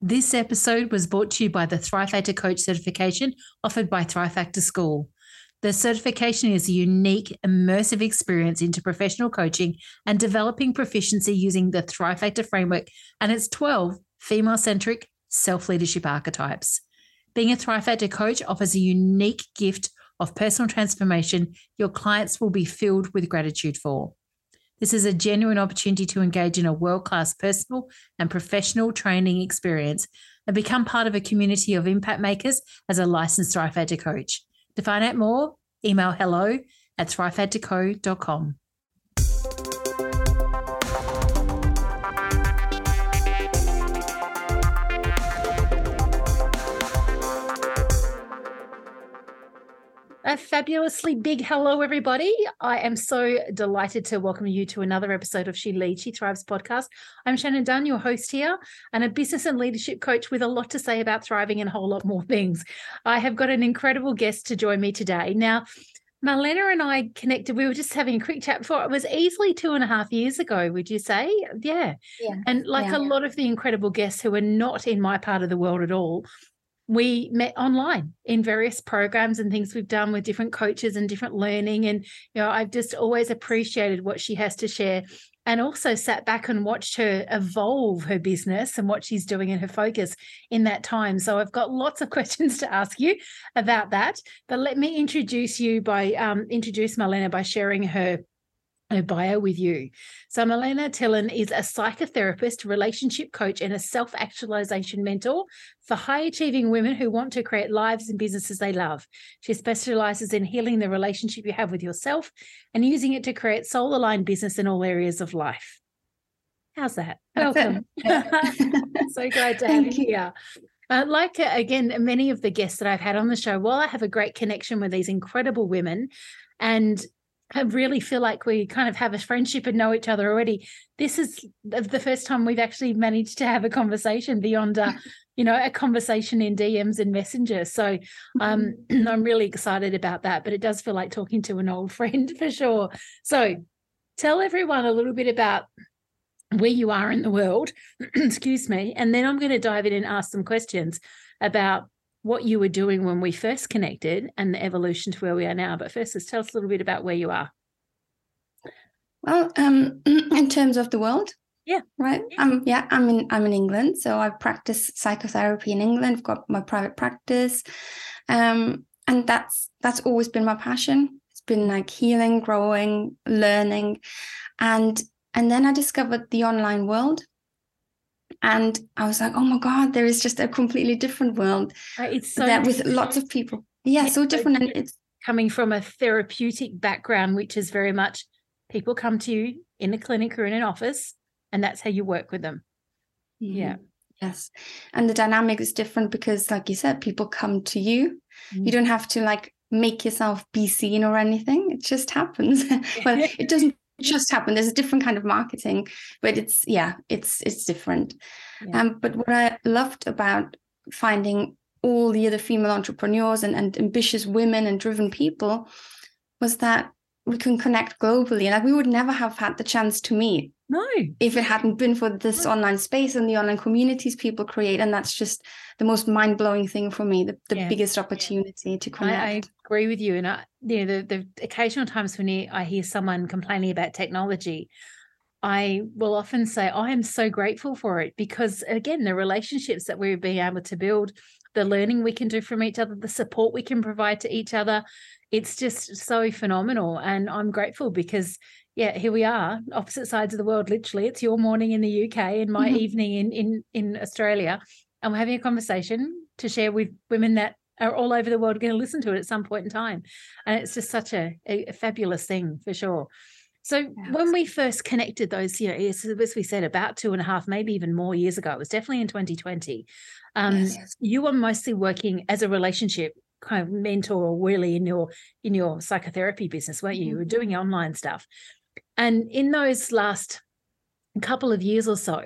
This episode was brought to you by the Thrive Factor Coach certification offered by Thrive Factor School. The certification is a unique, immersive experience into professional coaching and developing proficiency using the Thrive Factor framework and its 12 female centric self leadership archetypes. Being a Thrive Factor coach offers a unique gift of personal transformation your clients will be filled with gratitude for. This is a genuine opportunity to engage in a world class personal and professional training experience and become part of a community of impact makers as a licensed Thrive coach. To find out more, email hello at thrivefactorco.com. A fabulously big hello, everybody. I am so delighted to welcome you to another episode of She Leads, She Thrives podcast. I'm Shannon Dunn, your host here, and a business and leadership coach with a lot to say about thriving and a whole lot more things. I have got an incredible guest to join me today. Now, Marlena and I connected. We were just having a quick chat before. It was easily two and a half years ago, would you say? Yeah. Yeah. And like yeah. a lot of the incredible guests who are not in my part of the world at all, we met online in various programs and things we've done with different coaches and different learning. And you know i've just always appreciated what she has to share and also sat back and watched her evolve her business and what she's doing and her focus in that time. So i've got lots of questions to ask you about that. But let me introduce you by um, introduce marlena by sharing her bio with you. So, Marlena Tillhon is a psychotherapist, relationship coach, and a self actualization mentor for high achieving women who want to create lives and businesses they love. She specializes in healing the relationship you have with yourself and using it to create soul aligned business in all areas of life. How's that? Welcome. so glad to have you here. Uh, like uh, again, many of the guests that I've had on the show, while I have a great connection with these incredible women, and I really feel like we kind of have a friendship and know each other already. This is the first time we've actually managed to have a conversation beyond, uh, you know, a conversation in DMs and Messenger. So um, Mm-hmm. I'm really excited about that. But it does feel like talking to an old friend for sure. So tell everyone a little bit about where you are in the world. Excuse me, and then I'm going to dive in and ask some questions about what you were doing when we first connected and the evolution to where we are now. But first, let's tell us a little bit about where you are. Well, um, in terms of the world, Yeah. right. Um, yeah, I'm in I'm in England, so I practice psychotherapy in England. I've got my private practice, um, and that's that's always been my passion. It's been like healing, growing, learning, and and then I discovered the online world, and I was like, oh my god, there is just a completely different world Right, It's so that with lots of people. Yeah, Yeah, so different, and it's coming from a therapeutic background, which is very much people come to you in a clinic or in an office, and that's how you work with them. Yeah. Mhm. Yes. And the dynamic is different because, like you said, people come to you. Mm. You don't have to like make yourself be seen or anything. It just happens. well, it doesn't just happened. There's a different kind of marketing, but it's yeah, it's it's different. Yeah. Um, but what I loved about finding all the other female entrepreneurs and, and ambitious women and driven people was that we can connect globally. And like we would never have had the chance to meet No. if it hadn't been for this Right. online space and the online communities people create and that's just the most mind-blowing thing for me the, the Yeah. biggest opportunity to I, connect I agree with you. And I, you know, the, the occasional times when I hear someone complaining about technology, I will often say, I am so grateful for it because, again, the relationships that we're being able to build, the learning we can do from each other, the support we can provide to each other, it's just so phenomenal. And I'm grateful because, yeah, here we are, opposite sides of the world, literally. It's your morning in the UK and my mm-hmm. evening in, in, in Australia. And we're having a conversation to share with women that are all over the world going to listen to it at some point in time. And it's just such a, a, fabulous thing for sure. So yes. when we first connected those, you know, as we said, about two and a half, maybe even more years ago, it was definitely in 2020. Um, yes. You were mostly working as a relationship kind of mentor or really in your in your psychotherapy business, weren't you? Mm-hmm. You were mm-hmm. doing online stuff. And in those last couple of years or so,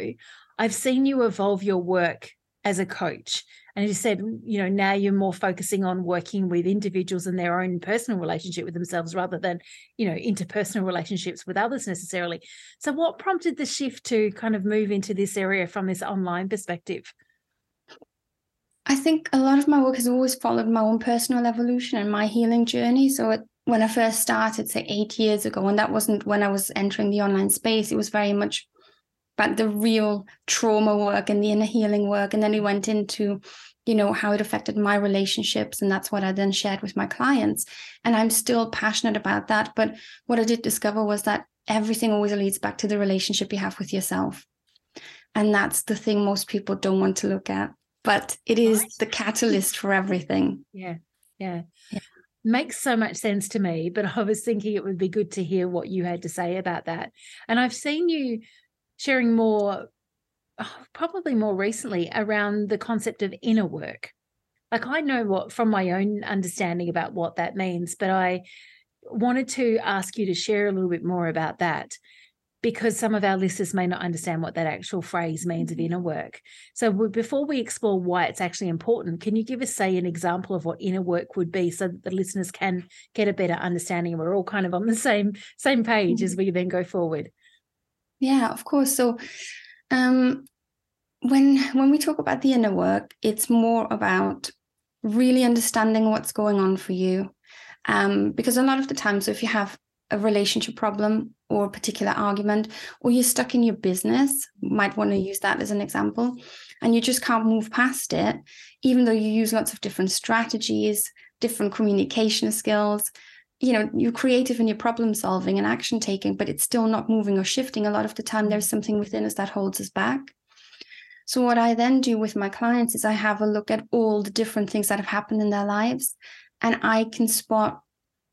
I've seen you evolve your work as a coach. And you said, you know, now you're more focusing on working with individuals and their own personal relationship with themselves rather than, you know, interpersonal relationships with others necessarily. So, what prompted the shift to kind of move into this area from this online perspective? I think a lot of my work has always followed my own personal evolution and my healing journey. So, it, when I first started, say eight years ago, and that wasn't when I was entering the online space, it was very much about the real trauma work and the inner healing work. And then we went into, you know, how it affected my relationships. And that's what I then shared with my clients. And I'm still passionate about that. But what I did discover was that everything always leads back to the relationship you have with yourself. And that's the thing most people don't want to look at. But it is the catalyst for everything. Yeah. Yeah. yeah makes so much sense to me but i was thinking it would be good to hear what you had to say about that and i've seen you sharing more, oh, probably more recently, around the concept of inner work. Like I know what from my own understanding about what that means, but I wanted to ask you to share a little bit more about that because some of our listeners may not understand what that actual phrase means of mm-hmm. inner work. So, before we explore why it's actually important, can you give us, say, an example of what inner work would be, so that the listeners can get a better understanding? We're all kind of on the same same page as mm-hmm. we then go forward. Yeah, of course. So um, when when we talk about the inner work, it's more about really understanding what's going on for you. Um, because a lot of the times, so if you have a relationship problem or a particular argument, or you're stuck in your business, might want to use that as an example, and you just can't move past it, even though you use lots of different strategies, different communication skills, you know you're creative in your problem solving and action taking but it's still not moving or shifting. A lot of the time there's something within us that holds us back. So what i then do with my clients is i have a look at all the different things that have happened in their lives and i can spot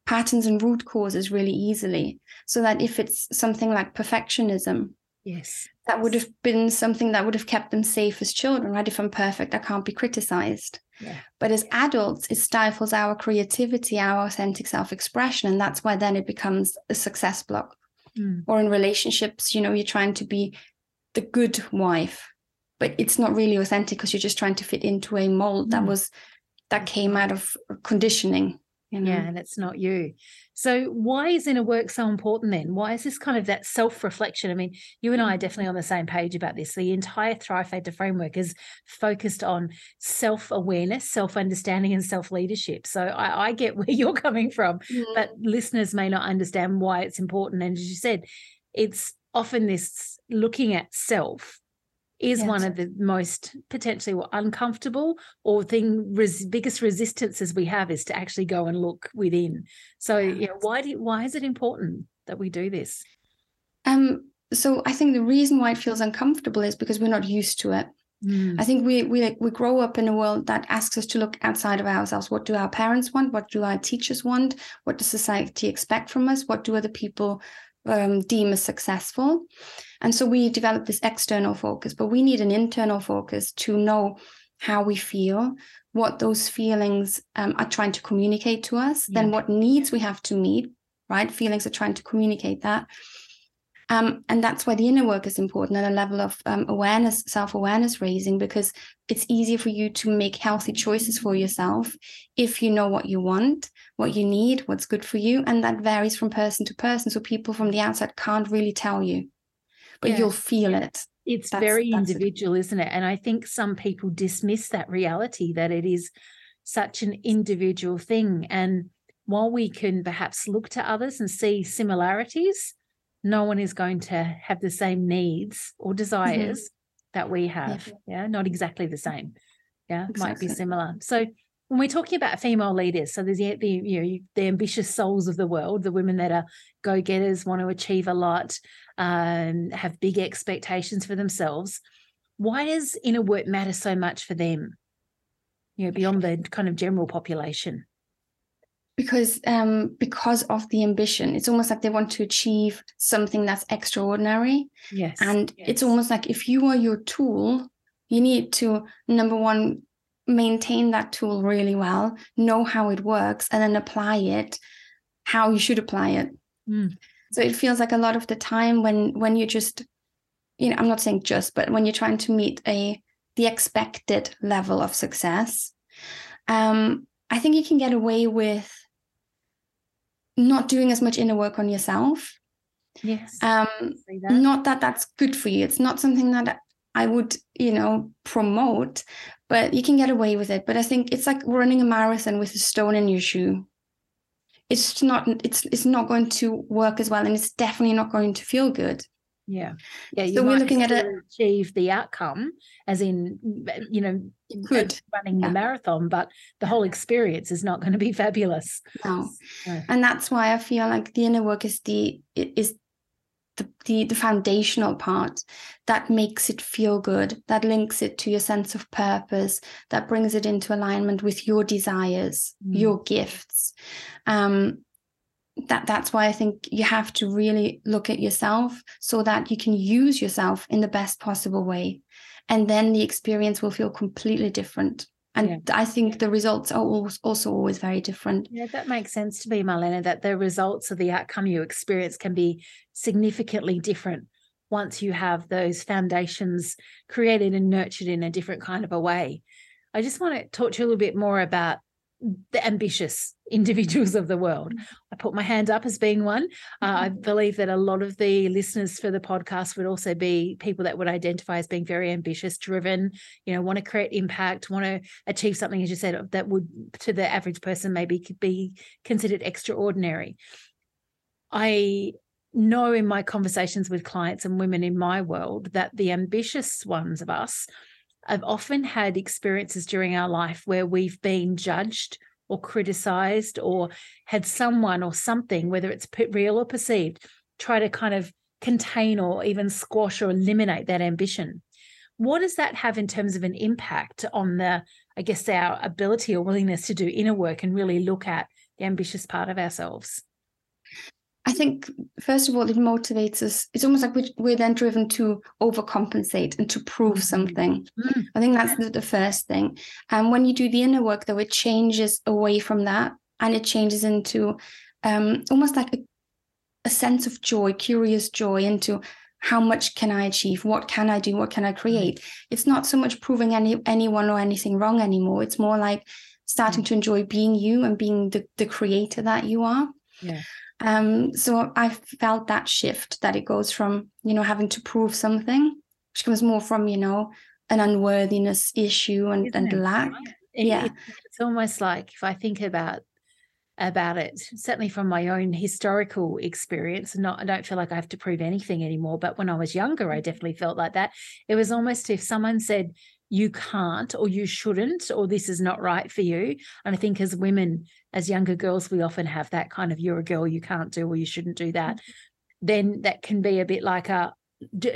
patterns and root causes really easily so that if it's something like perfectionism yes that would have been something that would have kept them safe as children right if i'm perfect i can't be criticized yeah. But as adults, it stifles our creativity, our authentic self expression. And that's why then it becomes a success block. Mm. Or in relationships, you know, you're trying to be the good wife, but it's not really authentic because you're just trying to fit into a mold mm. that was that came out of conditioning. You know? Yeah, and it's not you. So why is inner work so important then? Why is this kind of that self-reflection? I mean, you and I are mm. definitely on the same page about this. The entire Thrive Factor framework is focused on self-awareness, self-understanding, and self-leadership. So I, I get where you're coming from, mm. but listeners may not understand why it's important. And as you said, it's often this looking at self is yes. one of the most potentially uncomfortable or thing res, biggest resistances we have is to actually go and look within. So yeah why do why is it important that we do this? Um so i think the reason why it feels uncomfortable is because we're not used to it. Mm. i think we we we grow up in a world that asks us to look outside of ourselves. What do our parents want? What do our teachers want? What does society expect from us? What do other people um, deem as successful and so we develop this external focus, but we need an internal focus to know how we feel, what those feelings um, are trying to communicate to us, yeah. then what needs we have to meet, right? Feelings are trying to communicate that. Um, and that's why the inner work is important and a level of um, awareness, self awareness raising, because it's easier for you to make healthy choices for yourself if you know what you want, what you need, what's good for you. And that varies from person to person. So people from the outside can't really tell you but yeah. you'll feel it. It's that's, very that's individual, is isn't it? And I think some people dismiss that reality that it is such an individual thing. And while we can perhaps look to others and see similarities, no one is going to have the same needs or mm-hmm. desires mm-hmm. that we have. Yeah. yeah. not exactly the same. Yeah, exactly. might be similar. So, when we're talking about female leaders, so there's the, the you know the ambitious souls of the world, the women that are go getters, want to achieve a lot, um, have big expectations for themselves. Why does inner work matter so much for them? You know, beyond the kind of general population. Because um, because of the ambition, it's almost like they want to achieve something that's extraordinary. Yes, and yes. it's almost like if you are your tool, you need to number one maintain that tool really well, know how it works, and then apply it how you should apply it. Mm. So it feels like a lot of the time when when you just, you know, I'm not saying just, but when you're trying to meet a the expected level of success, um, I think you can get away with not doing as much inner work on yourself. Yes. Um, that. not that that's good for you. It's not something that I would, you know, promote, but you can get away with it. But I think it's like running a marathon with a stone in your shoe. It's not it's it's not going to work as well, and it's definitely not going to feel good. Yeah, yeah. So we're looking at it achieve the outcome, as in you know, good running yeah. the marathon, but the whole experience is not going to be fabulous. No, and that's why I feel like the inner work is the is the, the, the foundational part that makes it feel good, that links it to your sense of purpose, that brings it into alignment with your desires, mm. your gifts. Um, that that's why I think you have to really look at yourself so that you can use yourself in the best possible way, and then the experience will feel completely different. And yeah. I think the results are also always very different. Yeah, that makes sense to me, Marlena, that the results of the outcome you experience can be significantly different once you have those foundations created and nurtured in a different kind of a way. I just want to talk to you a little bit more about the ambitious individuals of the world. Mm. I put my hand up as being one. Uh, I mm-hmm. believe that a lot of the listeners for the podcast would also be people that would identify as being very ambitious, driven, you know, want to create impact, want to achieve something, as you said, that would to the average person maybe could be considered extraordinary. I know in my conversations with clients and women in my world that the ambitious ones of us have often had experiences during our life where we've been judged or criticized or had someone or something, whether it's real or perceived, try to kind of contain or even squash or eliminate that ambition. What does that have in terms of an impact on the, I guess, our ability or willingness to do inner work and really look at the ambitious part of ourselves? I think first of all, it motivates us. It's almost like we're, then driven to overcompensate and to prove something. Mm-hmm. I think that's the, the first thing. And when you do the inner work, though, it changes away from that, and it changes into um, almost like a, a sense of joy, curious joy into how much can I achieve? What can I do? What can I mm-hmm. create? It's not so much proving any anyone or anything wrong anymore. It's more like starting to enjoy being you and being the, the creator that you are. Yeah. Um, so I felt that shift that it goes from, you know, having to prove something, which comes more from, you know, an unworthiness issue and, and lack. It, yeah. It, it's almost like if I think about about it, certainly from my own historical experience, not I don't feel like I have to prove anything anymore. But when I was younger, I mm-hmm. definitely felt like that. It was almost if someone said, you can't or you shouldn't or this is not right for you and i think as women as younger girls we often have that kind of you're a girl you can't do or you shouldn't do that mm-hmm. then that can be a bit like a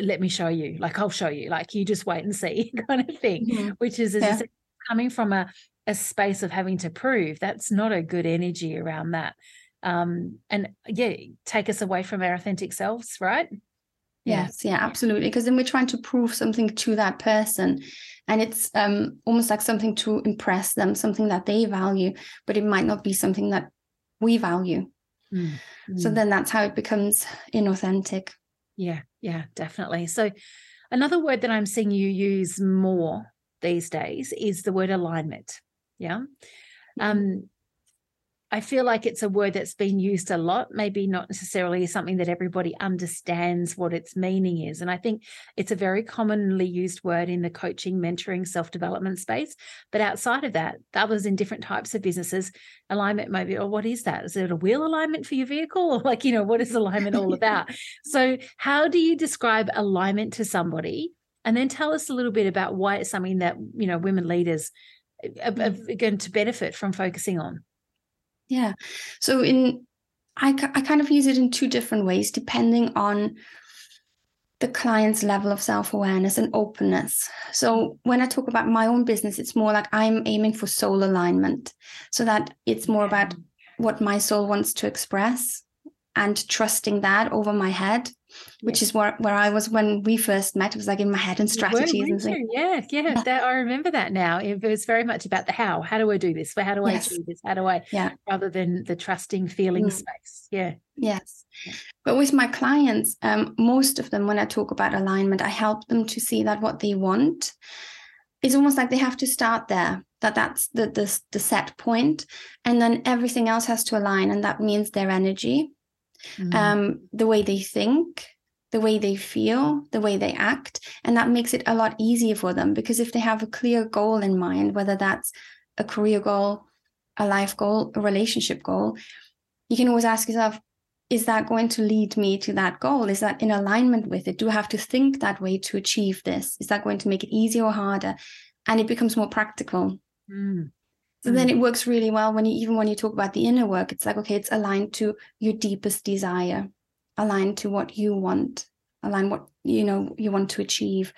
let me show you like i'll show you like you just wait and see kind of thing mm-hmm. which is yeah. coming from a, a space of having to prove that's not a good energy around that um and yeah take us away from our authentic selves right Yes, yeah, absolutely. Because then we're trying to prove something to that person. And it's um, almost like something to impress them, something that they value, but it might not be something that we value. Mm, So then that's how it becomes inauthentic. Yeah, yeah, definitely. So another word that I'm seeing you use more these days is the word alignment. Yeah. Mm-hmm. Um, I feel like it's a word that's been used a lot, maybe not necessarily something that everybody understands what its meaning is. And I think it's a very commonly used word in the coaching, mentoring, self development space. But outside of that, others in different types of businesses, alignment maybe, be, oh, what is that? Is it a wheel alignment for your vehicle? Or like, you know, what is alignment all about? so, how do you describe alignment to somebody? And then tell us a little bit about why it's something that, you know, women leaders are, mm. are going to benefit from focusing on? Yeah. So in I, I kind of use it in two different ways depending on the client's level of self-awareness and openness. So when I talk about my own business, it's more like I'm aiming for soul alignment so that it's more about what my soul wants to express and trusting that over my head which is where, where I was when we first met. It was like in my head and strategies and things. Yeah, yeah, yeah. That, I remember that now. It was very much about the how. How do I do this? How do I yes. achieve this? How do I? Yeah. Rather than the trusting feeling mm. space. Yeah. Yes. But with my clients, um, most of them, when I talk about alignment, I help them to see that what they want. It's almost like they have to start there. That that's the the, the set point, and then everything else has to align, and that means their energy mm. um, the way they think, the way they feel, the way they act. And that makes it a lot easier for them because if they have a clear goal in mind, whether that's a career goal, a life goal, a relationship goal, you can always ask yourself, is that going to lead me to that goal? Is that in alignment with it? Do I have to think that way to achieve this? Is that going to make it easier or harder? And it becomes more practical. Mm. So then it works really well when you even when you talk about the inner work, it's like, okay, it's aligned to your deepest desire, aligned to what you want, align what you know you want to achieve.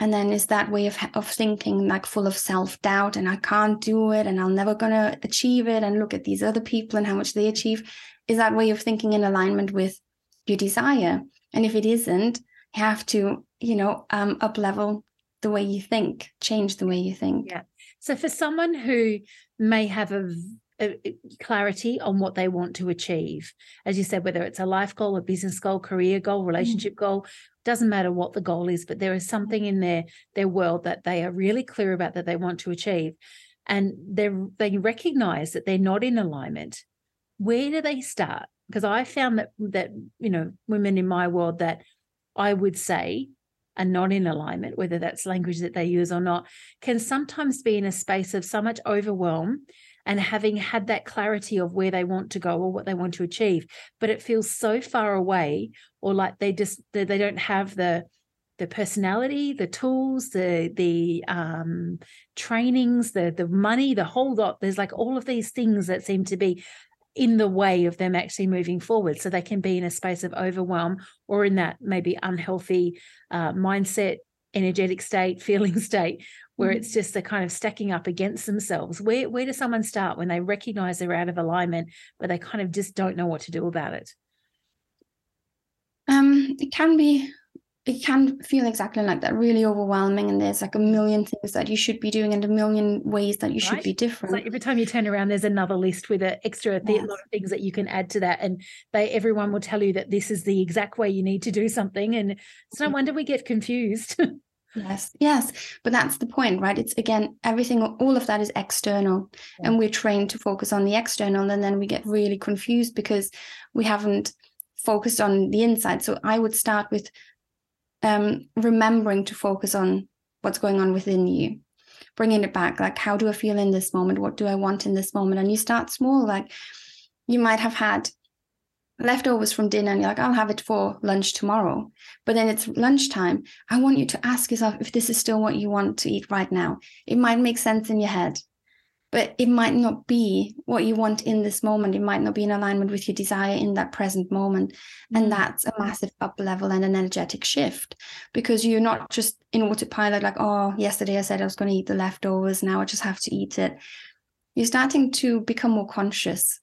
And then is that way of of thinking like full of self-doubt and I can't do it and I'm never gonna achieve it and look at these other people and how much they achieve. Is that way of thinking in alignment with your desire? And if it isn't, you have to, you know, um, up level the way you think, change the way you think. Yeah. So, for someone who may have a, a, clarity on what they want to achieve, as you said, whether it's a life goal, a business goal, career goal, mm. relationship mm. goal, doesn't matter what the goal is, but there is something in their their world that they are really clear about that they want to achieve, and they they recognize that they're not in alignment. Where do they start? Because I found that that you know women in my world that I would say are not in alignment, whether that's language that they use or not, can sometimes be in a space of so much overwhelm and having had that clarity of where they want to go or what they want to achieve but it feels so far away or like they just they, don't have the the personality the tools the the um trainings the the money the whole lot. There's like all of these things that seem to be in the way of them actually moving forward. So they can be in a space of overwhelm or in that maybe unhealthy uh, mindset, energetic state, feeling state, where mm-hmm. it's just the kind of stacking up against themselves. Where where does someone start when they recognize they're out of alignment, but they kind of just don't know what to do about it? Um, it can be it can feel exactly like that really overwhelming and there's like a million things that you should be doing and a million ways that you right. should be different like every time you turn around there's another list with an extra yes. lot of things that you can add to that and they everyone will tell you that this is the exact way you need to do something and it's no mm-hmm. wonder we get confused yes yes but that's the point right it's again everything all of that is external yeah. and we're trained to focus on the external and then we get really confused because we haven't focused on the inside so i would start with um, remembering to focus on what's going on within you bringing it back like how do i feel in this moment? What do i want in this moment? And you start small like you might have had leftovers from dinner and you're like i'll have it for lunch tomorrow. But then it's lunchtime. I want you to ask yourself if this is still what you want to eat right now. It might make sense in your head but it might not be what you want in this moment. It might not be in alignment with your desire in that present moment. And mm. that's a massive up level and an energetic shift because you're not just in autopilot, like, oh, yesterday I said I was going to eat the leftovers. Now I just have to eat it. You're starting to become more conscious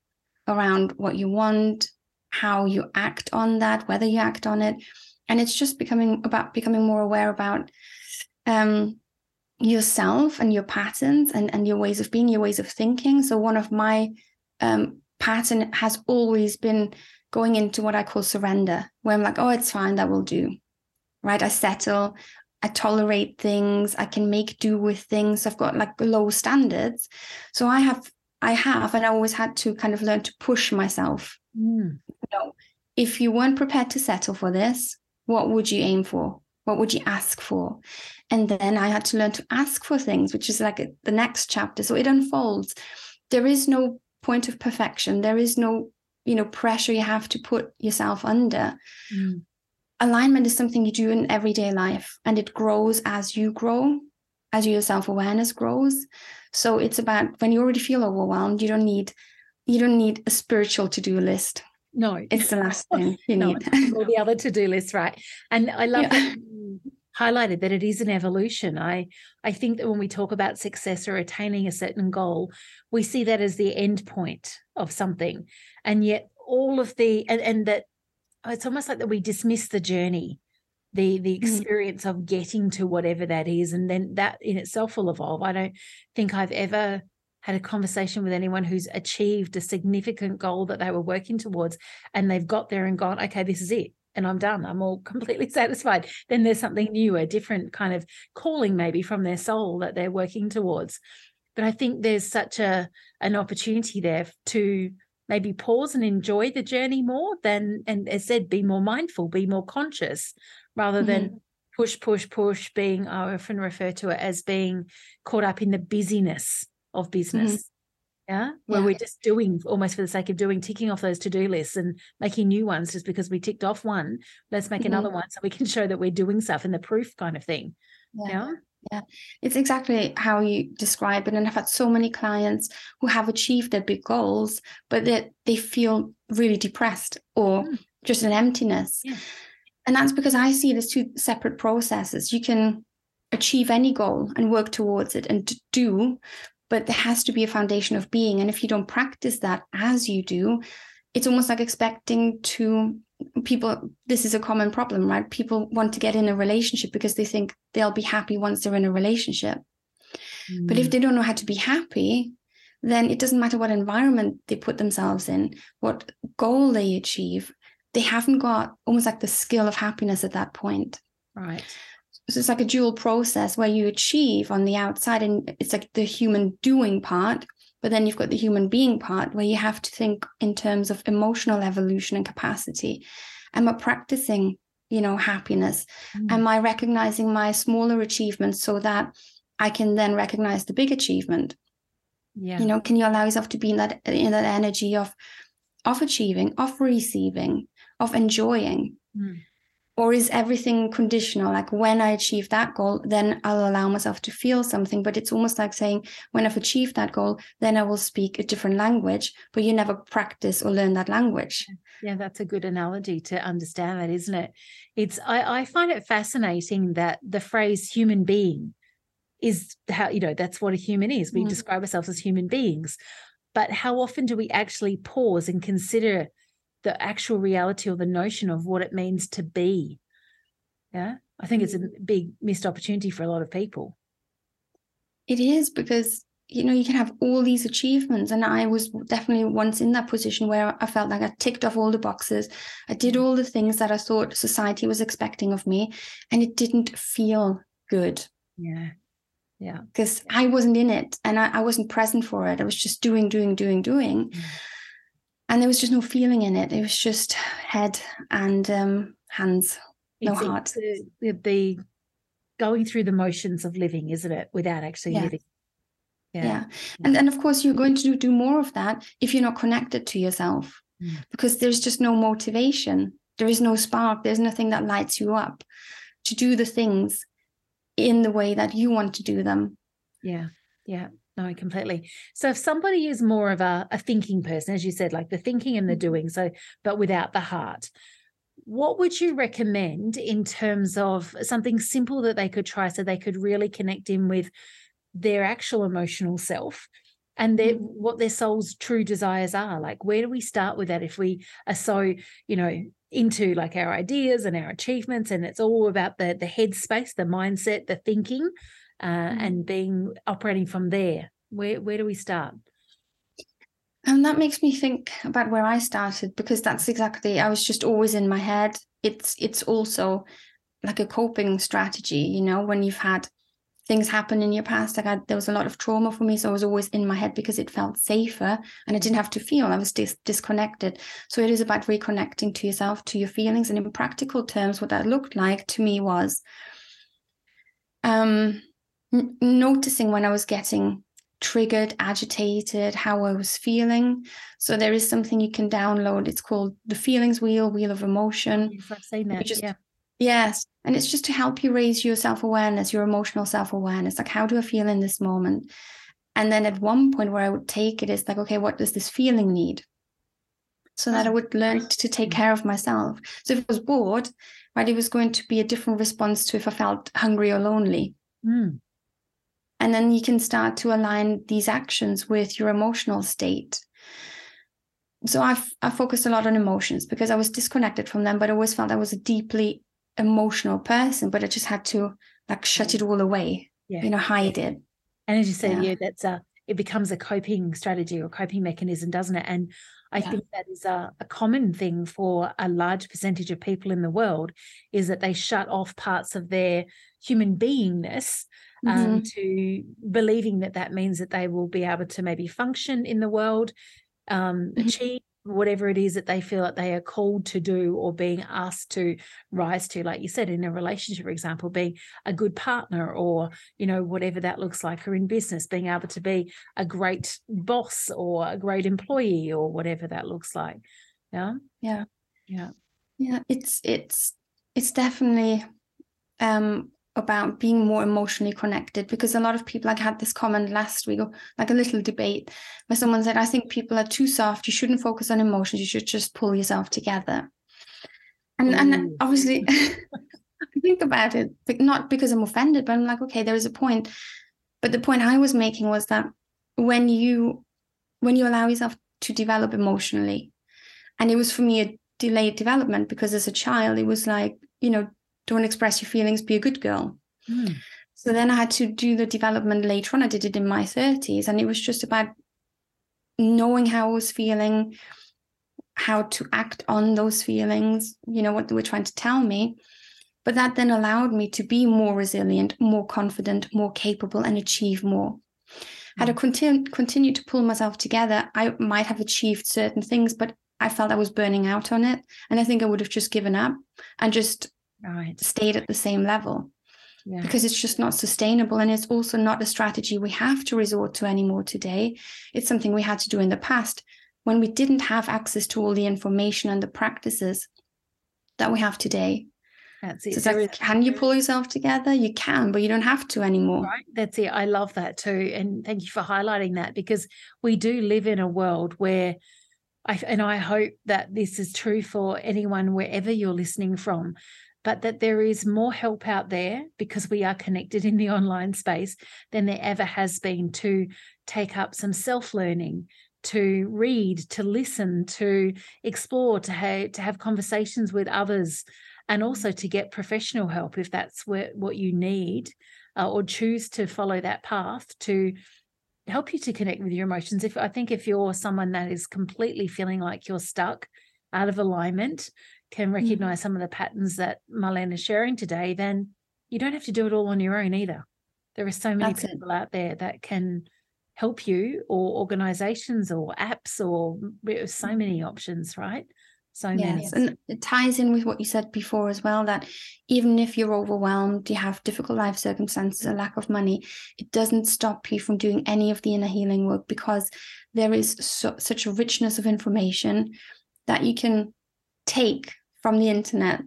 around what you want, how you act on that, whether you act on it. And it's just becoming about becoming more aware about um, yourself and your patterns and, and your ways of being, your ways of thinking. So one of my um, pattern has always been going into what I call surrender, where I'm like, oh, it's fine, that will do. Right. I settle, I tolerate things, I can make do with things. I've got like low standards. So I have, I have, and I always had to kind of learn to push myself. Mm. You know, if you weren't prepared to settle for this, what would you aim for? What would you ask for? And then I had to learn to ask for things, which is like the next chapter. So it unfolds. There is no point of perfection. There is no, you know, pressure you have to put yourself under. Mm. Alignment is something you do in everyday life and it grows as you grow. as your self-awareness grows so it's about when you already feel overwhelmed you don't need you don't need a spiritual to-do list no it's the last thing you no, need all the other to-do lists right and i love yeah. Highlighted that it is an evolution i i think that when we talk about success or attaining a certain goal we see that as the end point of something and yet all of the and, and that it's almost like that we dismiss the journey the the mm-hmm. experience mm. of getting to whatever that is and then that in itself will evolve i don't think i've ever had a conversation with anyone who's achieved a significant goal that they were working towards and they've got there and gone okay this is it and i'm done i'm all completely satisfied then there's something new a different kind of calling maybe from their soul that they're working towards but i think there's such a an opportunity there to maybe pause and enjoy the journey more than and as said be more mindful be more conscious rather mm-hmm. than push, push, push, being, I often refer to it as being caught up in the busyness of business. Mm-hmm. Yeah. Where yeah. we're just doing almost for the sake of doing, ticking off those to do lists and making new ones just because we ticked off one. Let's make mm-hmm. another one so we can show that we're doing stuff and the proof kind of thing. Yeah. yeah. Yeah, it's exactly how you describe it. And I've had so many clients who have achieved their big goals, but that they feel really depressed or mm. just an emptiness. Yeah. And that's because I see it as two separate processes. You can achieve any goal and work towards it and do, but there has to be a foundation of being. And if you don't practice that as you do, it's almost like expecting to people this is a common problem right people want to get in a relationship because they think they'll be happy once they're in a relationship mm. but if mm. they don't know how to be happy then it doesn't matter what environment they put themselves in what goal they achieve they haven't got almost like the skill of happiness at that point. Right. So it's like a dual process where you achieve on the outside and it's like the human doing part, but then you've got the human being part where you have to think in terms of emotional evolution and capacity. Am I practicing, you know, happiness? Mm. Am I recognizing my smaller achievements so that I can then recognize the big achievement? Yeah. You know, can you allow yourself to be in that in that energy of of achieving, of receiving, of enjoying? Mm. Or is everything conditional? Like when I achieve that goal, then I'll allow myself to feel something. But it's almost like saying, when I've achieved that goal, then I will speak a different language, but you never practice or learn that language. Yeah, that's a good analogy to understand that, isn't it? It's I, I find it fascinating that the phrase human being is how, you know, that's what a human is. We mm. describe ourselves as human beings. But how often do we actually pause and consider the actual reality or the notion of what it means to be. Yeah. I think it's a mm. big missed opportunity for a lot of people. It is because, you know, you can have all these achievements. And I was definitely once in that position where I felt like I ticked off all the boxes. I did all the things that I thought society was expecting of me. And it didn't feel good. Yeah. Yeah. Because I wasn't in it and I, I, wasn't present for it. I was just doing, doing, doing, doing. Mm and there was just no feeling in it. It was just head and um, hands, no it's, heart. the, the, going through the motions of living, isn't it, without actually yeah. living? Yeah. yeah. And and of course you're going to do, do more of that if you're not connected to yourself. Mm. Because there's just no motivation. There is no spark. There's nothing that lights you up to do the things in the way that you want to do them. Yeah. Yeah. No, completely. So if somebody is more of a, a thinking person, as you said, like the thinking and the mm-hmm. doing, so but without the heart, what would you recommend in terms of something simple that they could try so they could really connect in with their actual emotional self and their, mm-hmm. what their soul's true desires are like where do we start with that if we are so you know into like our ideas and our achievements and it's all about the the headspace the mindset the thinking uh, and being operating from there? Where where do we start? And that makes me think about where I started because that's exactly I was just always in my head. It's it's also like a coping strategy, you know, when you've had things happen in your past. Like I, there was a lot of trauma for me, so I was always in my head because it felt safer and I didn't have to feel. I was dis- disconnected. So it is about reconnecting to yourself, to your feelings, and in practical terms, what that looked like to me was, um, noticing when I was getting triggered, agitated, how I was feeling. So there is something you can download. It's called the Feelings Wheel, Wheel of Emotion. Yes, I've seen that. Just, yeah. Yes. And it's just to help you raise your self awareness, your emotional self awareness. Like, how do I feel in this moment? And then at one point where I would take it is like, okay, what does this feeling need? So that I would learn to take care of myself. So if I was bored, right, it was going to be a different response to if I felt hungry or lonely. Mm. And then you can start to align these actions with your emotional state. So I've I focused a lot on emotions because I was disconnected from them, but I always felt I was a deeply emotional person, but I just had to like shut it all away, Yeah. you know, hide it. And as you said, Yeah. yeah, that's a it becomes a coping strategy or coping mechanism, doesn't it? And I Yeah. think that is a, a common thing for a large percentage of people in the world is that they shut off parts of their human beingness um, Mhm. to believing that that means that they will be able to maybe function in the world, um, Mhm. achieve whatever it is that they feel that they are called to do or being asked to rise to like you said in a relationship for example being a good partner or you know whatever that looks like or in business being able to be a great boss or a great employee or whatever that looks like yeah Yeah. yeah Yeah, it's it's it's definitely um about being more emotionally connected because a lot of people like had this comment last week or like a little debate where someone said i think people are too soft. You shouldn't focus on emotions. You should just pull yourself together. And and mm. obviously I think about it but not because i'm offended but i'm like okay there is a point. But the point i was making was that when you when you allow yourself to develop emotionally and it was for me a delayed development because as a child it was like you know don't express your feelings be a good girl Mm. so then i had to do the development later on i did it in my 30s and it was just about knowing how i was feeling how to act on those feelings you know what they were trying to tell me but that then allowed me to be more resilient more confident more capable and achieve more had I continu- continued to pull myself together, I might have achieved certain things, but I felt I was burning out on it. And I think I would have just given up and just right stayed at the same level yeah because it's just not sustainable. And it's also not a strategy we have to resort to anymore today. It's something we had to do in the past when we didn't have access to all the information and the practices that we have today. that's So it it's There like, is- can you pull yourself together? You can, but you don't have to anymore. Right. That's it. I love that too. And thank you for highlighting that because we do live in a world where I and I hope that this is true for anyone wherever you're listening from, but that there is more help out there because we are connected in the online space than there ever has been to take up some self-learning, to read, to listen, to explore, to have to have conversations with others and also to get professional help if that's where, what you need uh, or choose to follow that path to help you to connect with your emotions. If i think if you're someone that is completely feeling like you're stuck out of alignment can Mm-hmm. recognize some of the patterns that Marlena is sharing today then you don't have to do it all on your own either there are so many That's it. people out there that can help you or organizations or apps or so many options right so many Yes, and it ties in with what you said before as well that even if you're overwhelmed, you have difficult life circumstances, a lack of money, it doesn't stop you from doing any of the inner healing work because there is so, such a richness of information that you can take from the internet,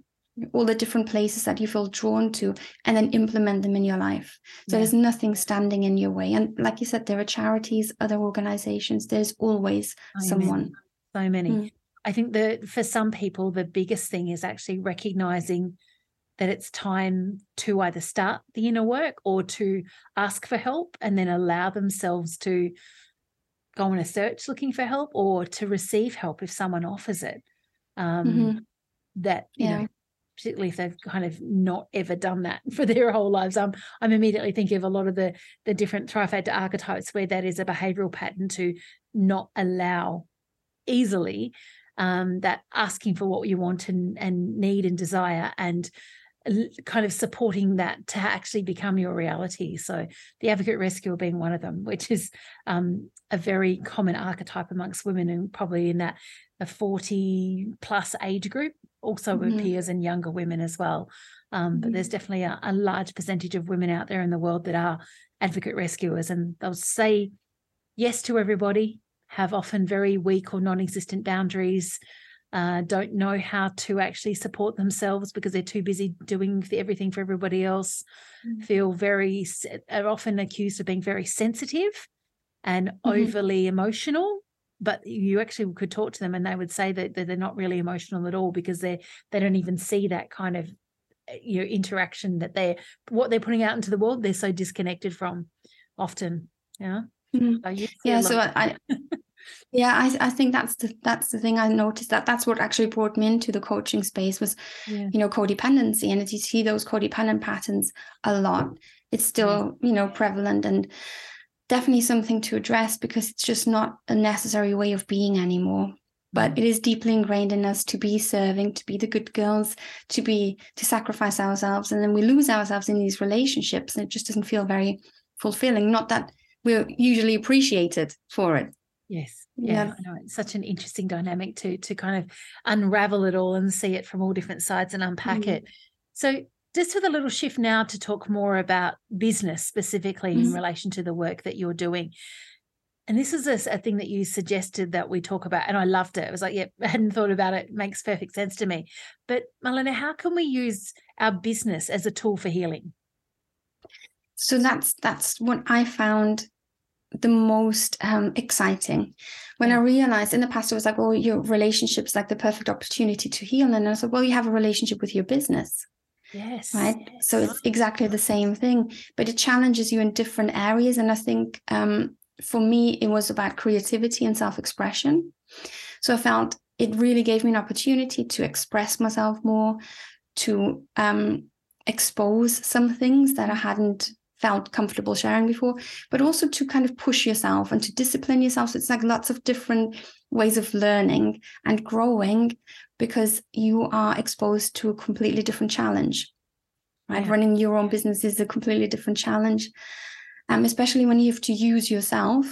all the different places that you feel drawn to, and then implement them in your life. So Yeah. there's nothing standing in your way. And like you said, there are charities, other organizations, there's always So many, someone. so many. Mm. I think that for some people, the biggest thing is actually recognizing that it's time to either start the inner work or to ask for help and then allow themselves to go on a search looking for help or to receive help if someone offers it. Um, Mhm. That, you Yeah. know, particularly if they've kind of not ever done that for their whole lives. Um, I'm immediately thinking of a lot of the the different Thrive Factor archetypes where that is a behavioral pattern to not allow easily um, that asking for what you want and, and need and desire and kind of supporting that to actually become your reality. So the advocate rescuer being one of them, which is um, a very common archetype amongst women and probably in that a 40 plus age group also Mhm. appears in younger women as well. Um, But there's definitely a, a large percentage of women out there in the world that are advocate rescuers and they'll say yes to everybody, have often very weak or non existent boundaries, uh, don't know how to actually support themselves because they're too busy doing everything for everybody else, mm-hmm. feel very, are often accused of being very sensitive and mm-hmm. overly emotional. But you actually could talk to them and they would say that, that they're not really emotional at all because they they don't even see that kind of eh, you know interaction that they're what they're putting out into the world they're so disconnected from often yeah mm-hmm. yeah so I, yeah I, I think that's the that's the thing i noticed that that's what actually brought me into the coaching space was yeah. you know codependency and as you see those codependent patterns a lot it's still you know prevalent and definitely something to address because it's just not a necessary way of being anymore but mm. it is deeply ingrained in us to be serving to be the good girls to be to sacrifice ourselves and then we lose ourselves in these relationships and it just doesn't feel very fulfilling not that we're usually appreciated for it Yes. Yeah. yeah. I know. It's such an interesting dynamic to to kind of unravel it all and see it from all different sides and unpack mm. it. So just with a little shift now to talk more about business specifically mm. in relation to the work that you're doing. And this is a, a, thing that you suggested that we talk about, and I loved it. It was like, "Yep, I hadn't thought about it. it makes perfect sense to me." But Marlena, how can we use our business as a tool for healing? So that's that's what I found the most um, exciting when. I realized in the past it was like, well, your relationship is like the perfect opportunity to heal, and I said, well, you have a relationship with your business. Yes. Right. Yes. So it's exactly the same thing, but it challenges you in different areas. And I think um, for me, it was about creativity and self expression. So I felt it really gave me an opportunity to express myself more, to um, expose some things that I hadn't felt comfortable sharing before, but also to kind of push yourself and to discipline yourself. So it's like lots of different ways of learning and growing because you are exposed to a completely different challenge. Right. Yeah. Running your own business is a completely different challenge. Um, especially when you have to use yourself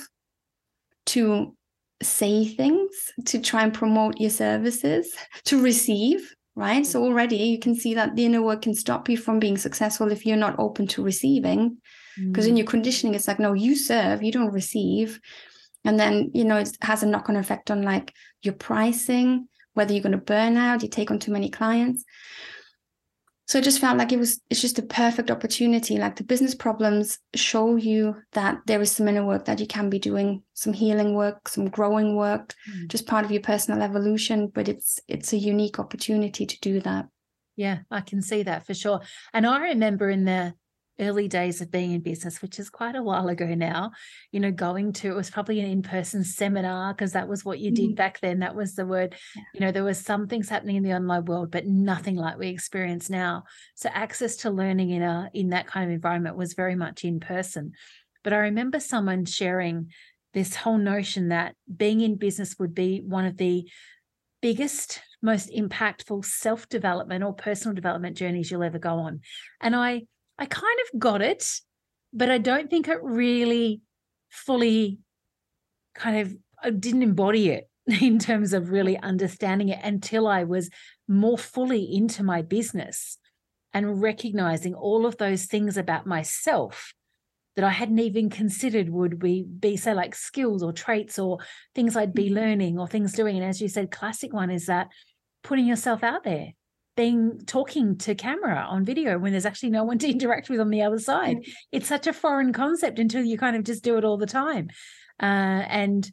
to say things, to try and promote your services, to receive right? So already you can see that the inner work can stop you from being successful if you're not open to receiving. Because mm. in your conditioning, it's like, no, you serve, you don't receive. And then, you know, it has a knock on effect on like your pricing, whether you're going to burn out, you take on too many clients so I just felt like it was it's just a perfect opportunity. Like the business problems show you that there is some inner work that you can be doing, some healing work, some growing work, mm. just part of your personal evolution. But it's it's a unique opportunity to do that. Yeah, I can see that for sure. And I remember in the early days of being in business, which is quite a while ago now, you know, going to it was probably an in-person seminar because that was what you did mm-hmm. back then. That was the word, yeah. you know, there was some things happening in the online world, but nothing like we experience now. So access to learning in a in that kind of environment was very much in person. But I remember someone sharing this whole notion that being in business would be one of the biggest most impactful self-development or personal development journeys you'll ever go on and i I kind of got it, but I don't think it really fully kind of I didn't embody it in terms of really understanding it until I was more fully into my business and recognizing all of those things about myself that I hadn't even considered would be, be say like skills or traits or things I'd be mm-hmm. learning or things doing. And as you said, classic one is that putting yourself out there, being talking to camera on video when there's actually no one to interact with on the other side. Mm-hmm. It's such a foreign concept until you kind of just do it all the time. Uh, and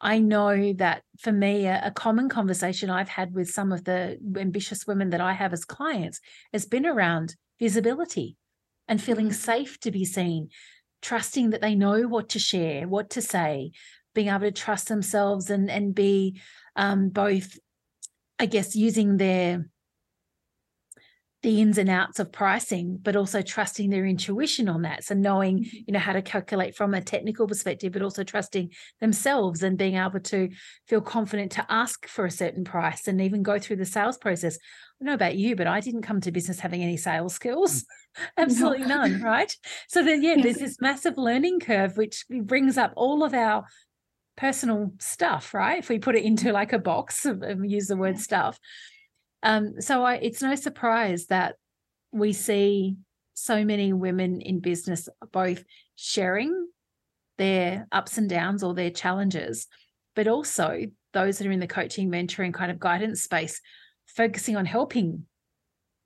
I know that for me, a, a, common conversation I've had with some of the ambitious women that I have as clients has been around visibility and feeling mm-hmm. safe to be seen, trusting that they know what to share, what to say, being able to trust themselves and and be um, both, I guess, using their the ins and outs of pricing but also trusting their intuition on that. So knowing mm-hmm. you know how to calculate from a technical perspective but also trusting themselves and being able to feel confident to ask for a certain price and even go through the sales process. I don't know about you but I didn't come to business having any sales skills. Mm. Absolutely no. none right? So then yeah there's this massive learning curve which brings up all of our personal stuff right? If we put it into mm-hmm. like a box and um, use the word stuff um, so I, it's no surprise that we see so many women in business both sharing their ups and downs or their challenges, but also those that are in the coaching, mentoring kind of guidance space, focusing on helping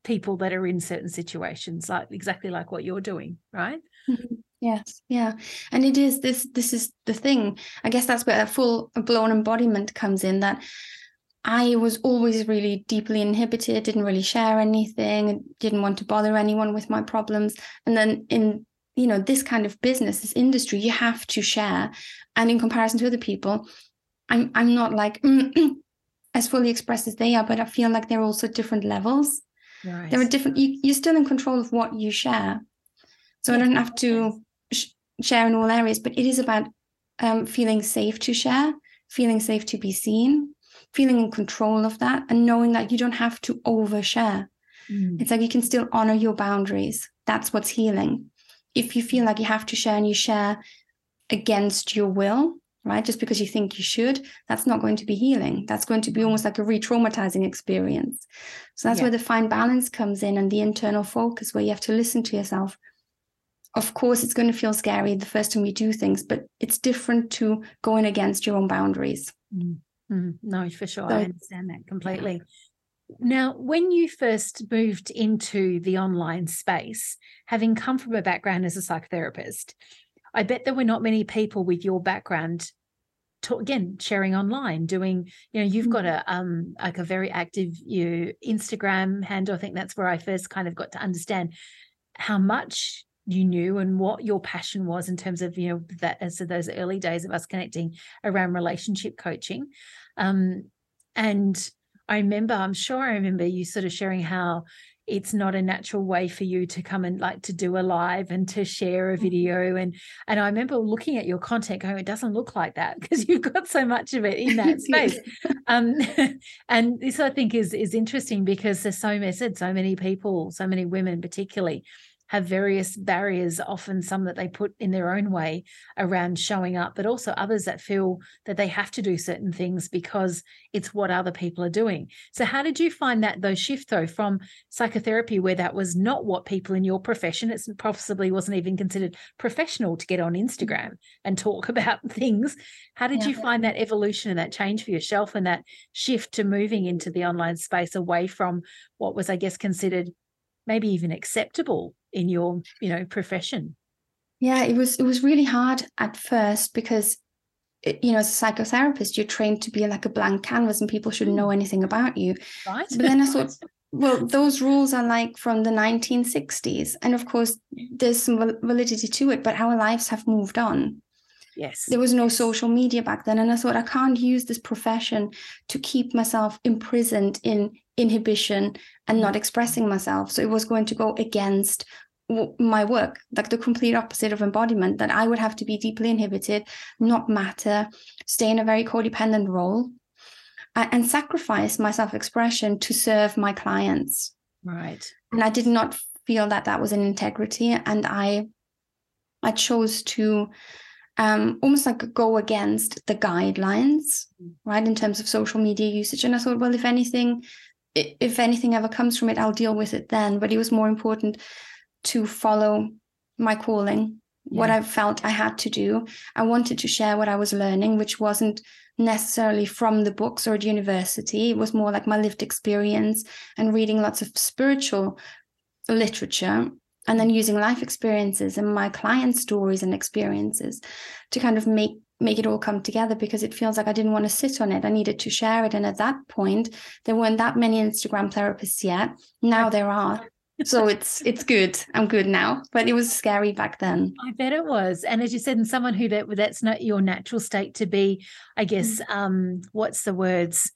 people that are in certain situations, like exactly like what you're doing, right? Mm-hmm. Yes, yeah, and it is this. This is the thing. I guess that's where a full blown embodiment comes in. That I was always really deeply inhibited, didn't really share anything, didn't want to bother anyone with my problems. And then in you know this kind of business, this industry, you have to share. And in comparison to other people, I'm I'm not like as fully expressed as they are, but I feel like they're also different levels. Right. There are different. You, you're still in control of what you share, so I don't have to sh- share in all areas. But it is about um, feeling safe to share, feeling safe to be seen, feeling in control of that and knowing that you don't have to overshare. Mm. It's like you can still honor your boundaries. That's what's healing. If you feel like you have to share and you share against your will, right? Just because you think you should, that's not going to be healing. That's going to be almost like a re traumatizing experience. So that's yeah. where the fine balance comes in and the internal focus, where you have to listen to yourself. Of course, it's going to feel scary the first time you do things, but it's different to going against your own boundaries. Mm. Mm, no, for sure. So, I understand that completely. Now, when you first moved into the online space, having come from a background as a psychotherapist, I bet there were not many people with your background to, again sharing online doing you know you've got mm-hmm. a um like a very active you instagram handle i think that's where i first kind of got to understand how much you knew and what your passion was in terms of you know that as those early days of us connecting around relationship coaching um, and I remember, I'm sure I remember you sort of sharing how it's not a natural way for you to come and like to do a live and to share a mm-hmm. video. And and I remember looking at your content going it doesn't look like that because you've got so much of it in that space. Um and this I think is is interesting because there's so many so many people so many women particularly have various barriers, often some that they put in their own way around showing up, but also others that feel that they have to do certain things because it's what other people are doing. So, how did you find that those shift though from psychotherapy, where that was not what people in your profession, it possibly wasn't even considered professional to get on Instagram mm. and talk about things? How did yeah. you find that evolution and that change for yourself and that shift to moving into the online space away from what was, I guess, considered maybe even acceptable in your you know profession? Yeah it was it was really hard at first because you know as a psychotherapist you're trained to be like a blank canvas and people shouldn't know mm. anything about you. Right. But then i thought well those rules are like from the 1960s and of course there's some validity to it but our lives have moved on. Yes. There was no social media back then and i thought i can't use this profession to keep myself imprisoned in inhibition and not expressing myself so it was going to go against my work like the complete opposite of embodiment that i would have to be deeply inhibited not matter stay in a very codependent role and sacrifice my self-expression to serve my clients right and i did not feel that that was an integrity and i i chose to um, almost like go against the guidelines, mm. right, in terms of social media usage. And I thought, well, if anything, if anything ever comes from it, I'll deal with it then. But it was more important to follow my calling, yeah. what I felt I had to do. I wanted to share what I was learning, which wasn't necessarily from the books or at university. It was more like my lived experience and reading lots of spiritual literature and then using life experiences and my client stories and experiences to kind of make make it all come together because it feels like I didn't want to sit on it. I needed to share it. And at that point, there weren't that many Instagram therapists yet. Now there are. so it's it's good. I'm good now, but it was scary back then. I bet it was. And as you said, and someone who that that's not your natural state to be, I guess, mm. um, what's the words?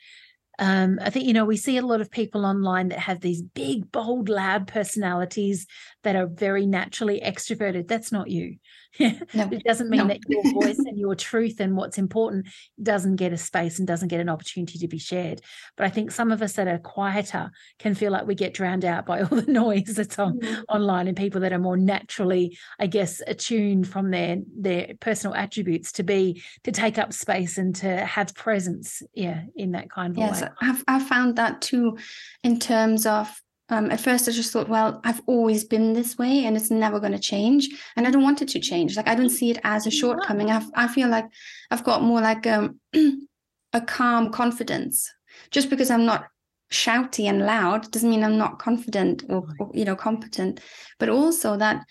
Um, I think, you know, we see a lot of people online that have these big, bold, loud personalities that are very naturally extroverted. That's not you. No, it doesn't mean no. that your voice and your truth and what's important doesn't get a space and doesn't get an opportunity to be shared. But I think some of us that are quieter can feel like we get drowned out by all the noise that's on mm-hmm. online and people that are more naturally, I guess, attuned from their their personal attributes to be to take up space and to have presence, yeah, in that kind of yes, way. I've I've found that too in terms of um, at first I just thought, well, I've always been this way and it's never going to change. And I don't want it to change. Like I don't see it as a shortcoming. i I feel like I've got more like um, a calm confidence. Just because I'm not shouty and loud doesn't mean I'm not confident or, or you know competent, but also that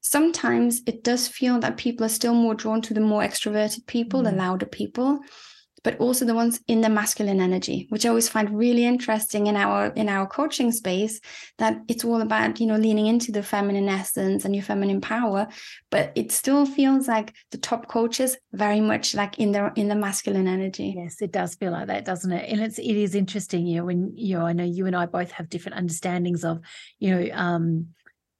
sometimes it does feel that people are still more drawn to the more extroverted people, mm-hmm. the louder people but also the ones in the masculine energy which i always find really interesting in our in our coaching space that it's all about you know leaning into the feminine essence and your feminine power but it still feels like the top coaches very much like in the in the masculine energy. Yes it does feel like that doesn't it? And it's it is interesting you know when you know i know you and i both have different understandings of you know um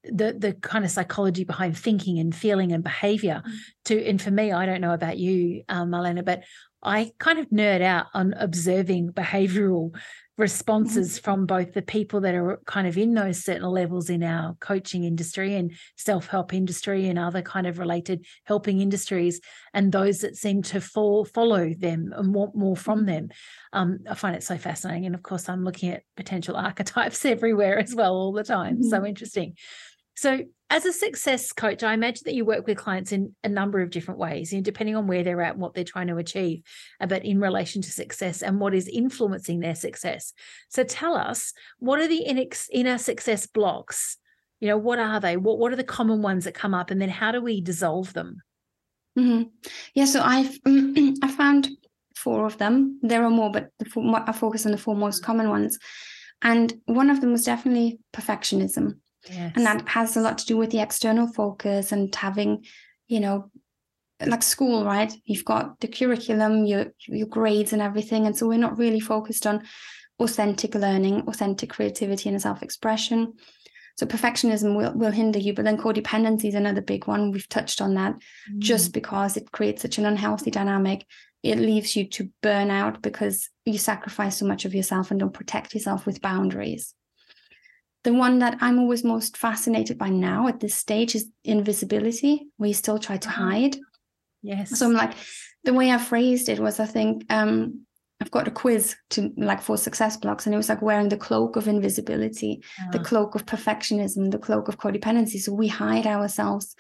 the the kind of psychology behind thinking and feeling and behavior. Mm. to and for me i don't know about you um, Marlena but I kind of nerd out on observing behavioral responses mm-hmm. from both the people that are kind of in those certain levels in our coaching industry and self-help industry and other kind of related helping industries and those that seem to fall follow them and want more from mm-hmm. them um, i find it so fascinating and of course i'm looking at potential archetypes everywhere as well all the time mm-hmm. so interesting so, as a success coach, I imagine that you work with clients in a number of different ways, depending on where they're at and what they're trying to achieve, uh, but in relation to success and what is influencing their success. So, tell us what are the inner success blocks? You know, what are they? What What are the common ones that come up, and then how do we dissolve them? Mm-hmm. Yeah, so I've I found four of them. There are more, but four, I focus on the four most common ones. And one of them was definitely perfectionism. Yes. And that has a lot to do with the external focus and having, you know, like school, right? You've got the curriculum, your your grades and everything. And so we're not really focused on authentic learning, authentic creativity and self-expression. So perfectionism will, will hinder you, but then codependency is another big one. We've touched on that mm. just because it creates such an unhealthy dynamic. It leaves you to burn out because you sacrifice so much of yourself and don't protect yourself with boundaries the one that I'm always most fascinated by now at this stage is invisibility, where you still try to uh-huh. hide. Yes. So I'm like, the way I phrased it was, I think um, I've got a quiz to like for success blocks, and it was like wearing the cloak of invisibility, the uh-huh. cloak of perfectionism, the cloak of codependency. So we hide ourselves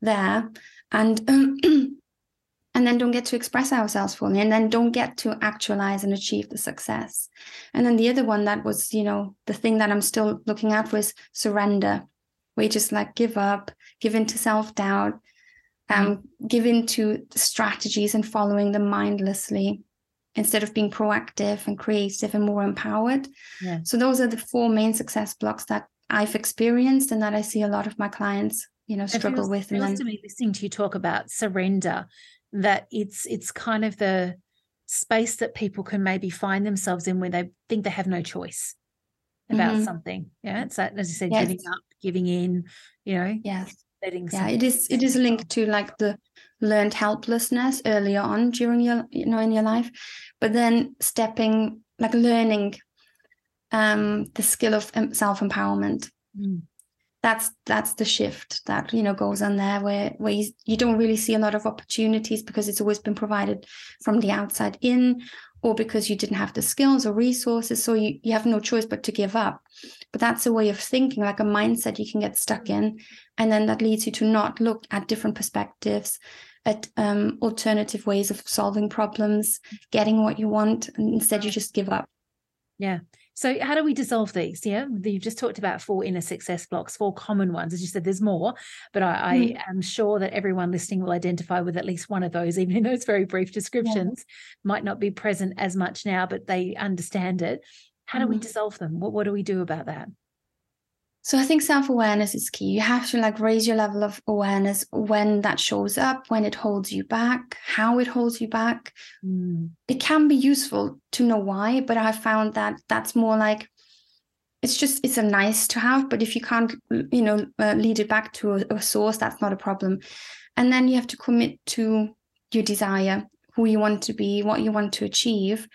there, and um, and then don't get to express ourselves fully and then don't get to actualize and achieve the success and then the other one that was you know the thing that i'm still looking at was surrender we just like give up give in to self-doubt um, mm-hmm. give into strategies and following them mindlessly instead of being proactive and creative and more empowered yeah. so those are the four main success blocks that i've experienced and that i see a lot of my clients you know struggle feels, with and then to me listening to you talk about surrender that it's it's kind of the space that people can maybe find themselves in where they think they have no choice about mm-hmm. something. Yeah. It's that as you said, yes. giving up, giving in, you know. Yes. Letting yeah, it is it is linked to like the learned helplessness earlier on during your you know in your life, but then stepping like learning um the skill of self empowerment. Mm that's that's the shift that you know goes on there where where you, you don't really see a lot of opportunities because it's always been provided from the outside in or because you didn't have the skills or resources. So you, you have no choice but to give up. But that's a way of thinking like a mindset you can get stuck in. And then that leads you to not look at different perspectives at um, alternative ways of solving problems getting what you want. And instead you just give up. Yeah so, how do we dissolve these? Yeah, you've just talked about four inner success blocks, four common ones. As you said, there's more, but I, mm. I am sure that everyone listening will identify with at least one of those, even in those very brief descriptions. Yeah. Might not be present as much now, but they understand it. How do we mm-hmm. dissolve them? What, what do we do about that? So I think self-awareness is key. You have to like raise your level of awareness when that shows up, when it holds you back, how it holds you back. Mm. It can be useful to know why, but I found that that's more like it's just it's a nice to have, but if you can't, you know, uh, lead it back to a, a source, that's not a problem. And then you have to commit to your desire, who you want to be, what you want to achieve,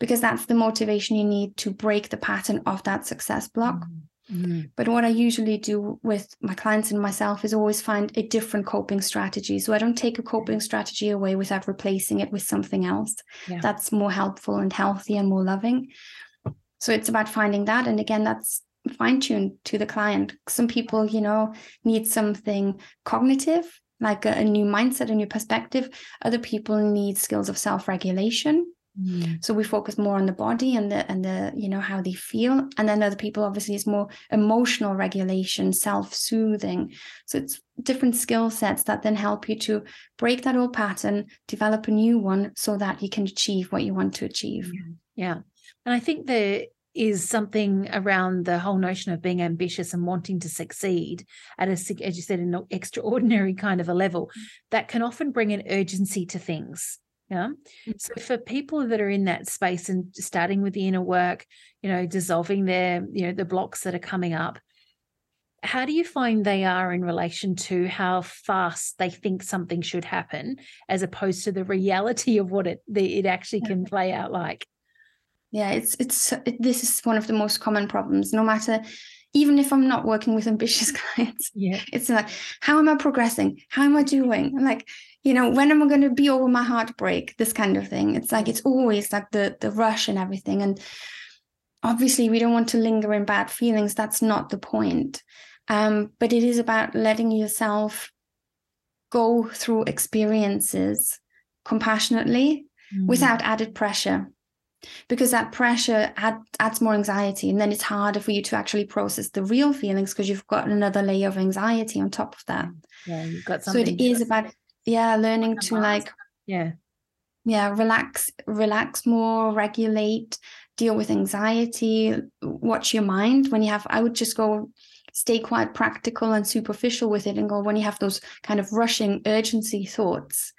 because that's the motivation you need to break the pattern of that success block. Mm. But what I usually do with my clients and myself is always find a different coping strategy. So I don't take a coping strategy away without replacing it with something else yeah. that's more helpful and healthy and more loving. So it's about finding that. And again, that's fine tuned to the client. Some people, you know, need something cognitive, like a, a new mindset, a new perspective. Other people need skills of self regulation Mm. So we focus more on the body and the and the you know how they feel, and then other people obviously is more emotional regulation, self soothing. So it's different skill sets that then help you to break that old pattern, develop a new one, so that you can achieve what you want to achieve. Yeah, and I think there is something around the whole notion of being ambitious and wanting to succeed at a, as you said, an extraordinary kind of a level mm. that can often bring an urgency to things yeah. So mm-hmm. for people that are in that space and starting with the inner work, you know, dissolving their, you know, the blocks that are coming up, how do you find they are in relation to how fast they think something should happen as opposed to the reality of what it the, it actually can mm-hmm. play out like? Yeah, it's it's it, this is one of the most common problems. No matter even if I'm not working with ambitious clients, yeah, it's like, how am I progressing? How am I doing? I'm like, you know, when am I going to be over my heartbreak? This kind of thing. It's like it's always like the the rush and everything. And obviously, we don't want to linger in bad feelings. That's not the point. Um, but it is about letting yourself go through experiences compassionately mm. without added pressure because that pressure add, adds more anxiety and then it's harder for you to actually process the real feelings because you've got another layer of anxiety on top of that yeah you've got something so it is about yeah learning to like yeah. yeah relax relax more regulate deal with anxiety watch your mind when you have i would just go stay quite practical and superficial with it and go when you have those kind of rushing urgency thoughts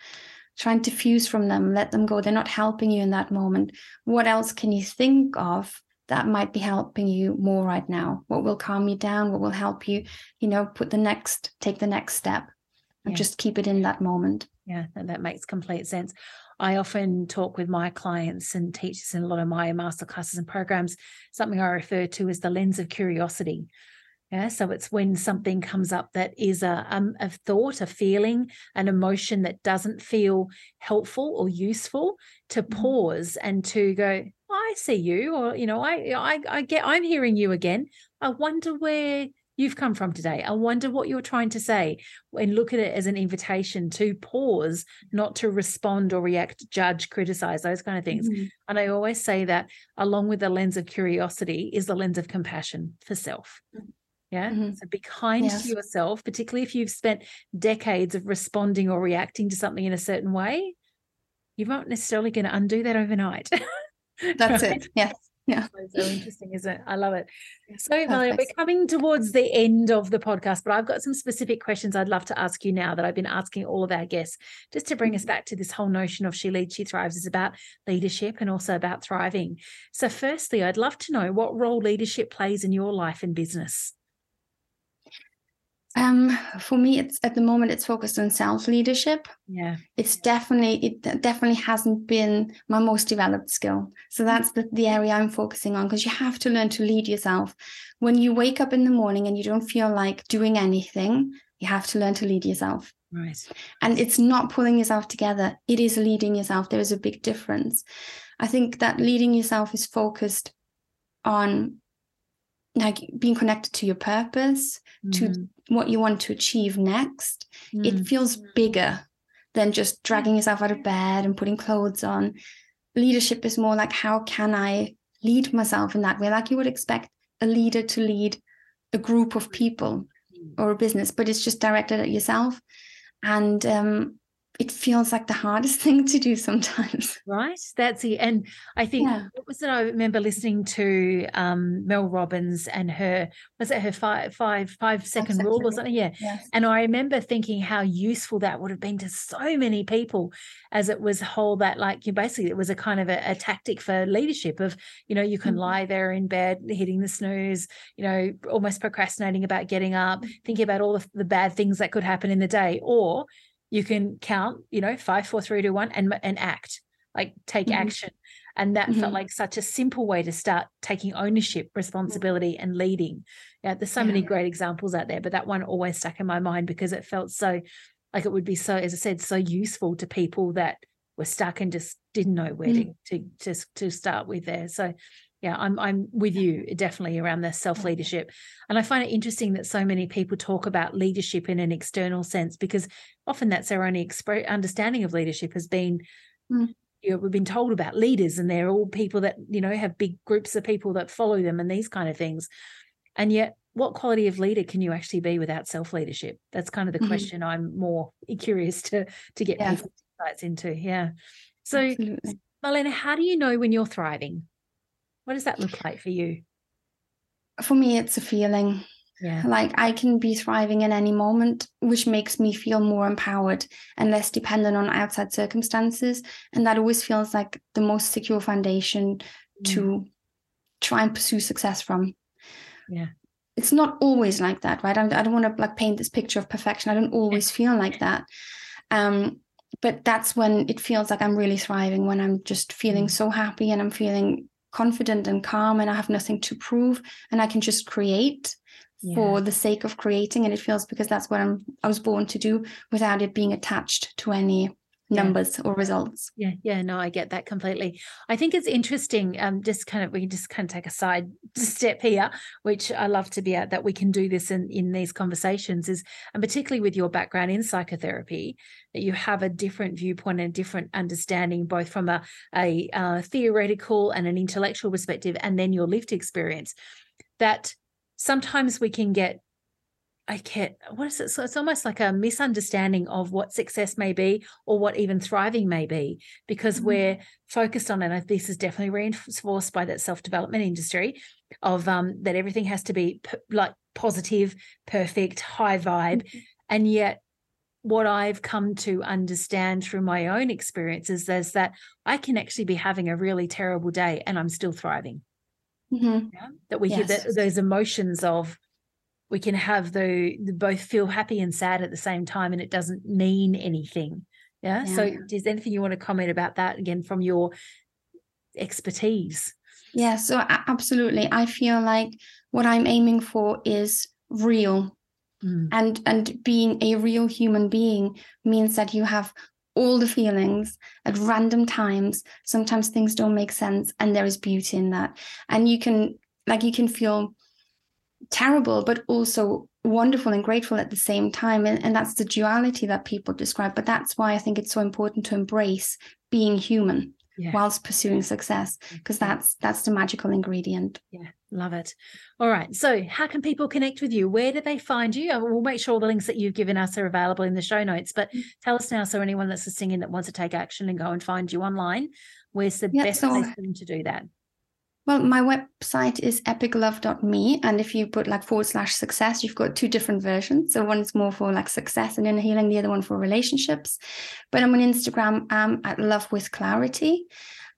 trying to fuse from them let them go. They're not helping you in that moment. What else can you think of that might be helping you more right now? What will calm you down? What will help you you know put the next take the next step and yeah. just keep it in that moment. Yeah, that makes complete sense. I often talk with my clients and teachers in a lot of my master classes and programs, something I refer to as the lens of curiosity. Yeah, so it's when something comes up that is a, um, a thought, a feeling, an emotion that doesn't feel helpful or useful, to mm-hmm. pause and to go, I see you, or you know, I, I, I get, I'm hearing you again. I wonder where you've come from today. I wonder what you're trying to say and look at it as an invitation to pause, not to respond or react, judge, criticize, those kind of things. Mm-hmm. And I always say that along with the lens of curiosity is the lens of compassion for self. Yeah. Mm-hmm. So be kind yes. to yourself, particularly if you've spent decades of responding or reacting to something in a certain way. You're not necessarily going to undo that overnight. That's right? it. Yes. Yeah. So, interesting, isn't it? I love it. So, Marlena, we're coming towards the end of the podcast, but I've got some specific questions I'd love to ask you now that I've been asking all of our guests, just to bring us mm-hmm. back to this whole notion of She Leads, She Thrives is about leadership and also about thriving. So, firstly, I'd love to know what role leadership plays in your life and business. Um, for me, it's at the moment it's focused on self leadership. Yeah, it's definitely it definitely hasn't been my most developed skill. So that's the, the area I'm focusing on because you have to learn to lead yourself. When you wake up in the morning and you don't feel like doing anything, you have to learn to lead yourself. Right. And it's not pulling yourself together; it is leading yourself. There is a big difference. I think that leading yourself is focused on like being connected to your purpose, mm. to what you want to achieve next, mm. it feels bigger than just dragging yourself out of bed and putting clothes on. Leadership is more like how can I lead myself in that way, like you would expect a leader to lead a group of people or a business, but it's just directed at yourself. And um, it feels like the hardest thing to do sometimes. Right. That's it. And I think yeah. what was it? I remember listening to um, Mel Robbins and her was it her five five five second rule or something? Yeah. Yes. And I remember thinking how useful that would have been to so many people as it was whole that like you basically it was a kind of a, a tactic for leadership of, you know, you can mm-hmm. lie there in bed hitting the snooze, you know, almost procrastinating about getting up, mm-hmm. thinking about all the, the bad things that could happen in the day. Or you can count, you know, five, four, three, two, one, and and act, like take mm-hmm. action. And that mm-hmm. felt like such a simple way to start taking ownership, responsibility, and leading. Yeah, there's so yeah. many great examples out there, but that one always stuck in my mind because it felt so like it would be so, as I said, so useful to people that were stuck and just didn't know where to, to to to start with there. So yeah i'm i'm with you definitely around the self leadership and i find it interesting that so many people talk about leadership in an external sense because often that's our only exp- understanding of leadership has been mm. you know, we've been told about leaders and they're all people that you know have big groups of people that follow them and these kind of things and yet what quality of leader can you actually be without self leadership that's kind of the mm-hmm. question i'm more curious to to get yeah. people's insights into yeah so Absolutely. marlena how do you know when you're thriving what does that look like for you for me it's a feeling yeah. Like I can be thriving in any moment, which makes me feel more empowered and less dependent on outside circumstances. And that always feels like the most secure foundation mm. to try and pursue success from. Yeah. It's not always like that, right? I, I don't want to like paint this picture of perfection. I don't always feel like that. Um, but that's when it feels like I'm really thriving, when I'm just feeling mm. so happy and I'm feeling confident and calm and I have nothing to prove and I can just create yeah. for the sake of creating and it feels because that's what I'm I was born to do without it being attached to any numbers or results. Yeah, yeah, no, I get that completely. I think it's interesting. Um, just kind of we can just kind of take a side step here, which I love to be at that we can do this in in these conversations is, and particularly with your background in psychotherapy, that you have a different viewpoint and a different understanding, both from a a uh, theoretical and an intellectual perspective, and then your lived experience. That sometimes we can get I get what is it? So it's almost like a misunderstanding of what success may be or what even thriving may be because mm-hmm. we're focused on it. And this is definitely reinforced by that self development industry of um, that everything has to be p- like positive, perfect, high vibe. Mm-hmm. And yet, what I've come to understand through my own experiences is that I can actually be having a really terrible day and I'm still thriving. Mm-hmm. Yeah? That we yes. that those emotions of we can have the, the, both feel happy and sad at the same time, and it doesn't mean anything. Yeah? yeah. So, is there anything you want to comment about that again from your expertise? Yeah. So absolutely, I feel like what I'm aiming for is real. Mm. And and being a real human being means that you have all the feelings at random times. Sometimes things don't make sense, and there is beauty in that. And you can, like, you can feel terrible, but also wonderful and grateful at the same time. And, and that's the duality that people describe. But that's why I think it's so important to embrace being human yeah. whilst pursuing success because that's that's the magical ingredient yeah love it all right so how can people connect with you where do they find you we'll make sure all the links that you've given us are available in the show notes but mm. tell us now so anyone that's listening in that wants to take action and go and find you online where's the best so, place for them to do that well, my website is epiclove.me. And if you put like forward slash success, you've got two different versions. So one's more for like success and inner healing, the other one for relationships. But I'm on Instagram um, at love with clarity.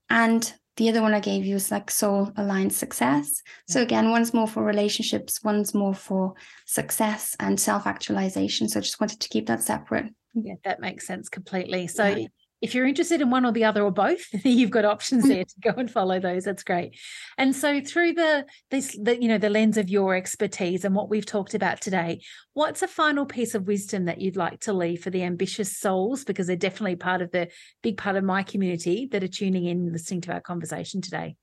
And the other one I gave you is like soul aligned success. So again, one's more for relationships, one's more for success and self actualization. So I just wanted to keep that separate. Yeah, that makes sense completely. So yeah if you're interested in one or the other or both, you've got options mm. there to go and follow those. That's great. And so through the this the you know the lens of your expertise and what we've talked about today, what's a final piece of wisdom that you'd like to leave for the ambitious souls because they're definitely part of the big part of my community that are tuning in listening to our conversation today?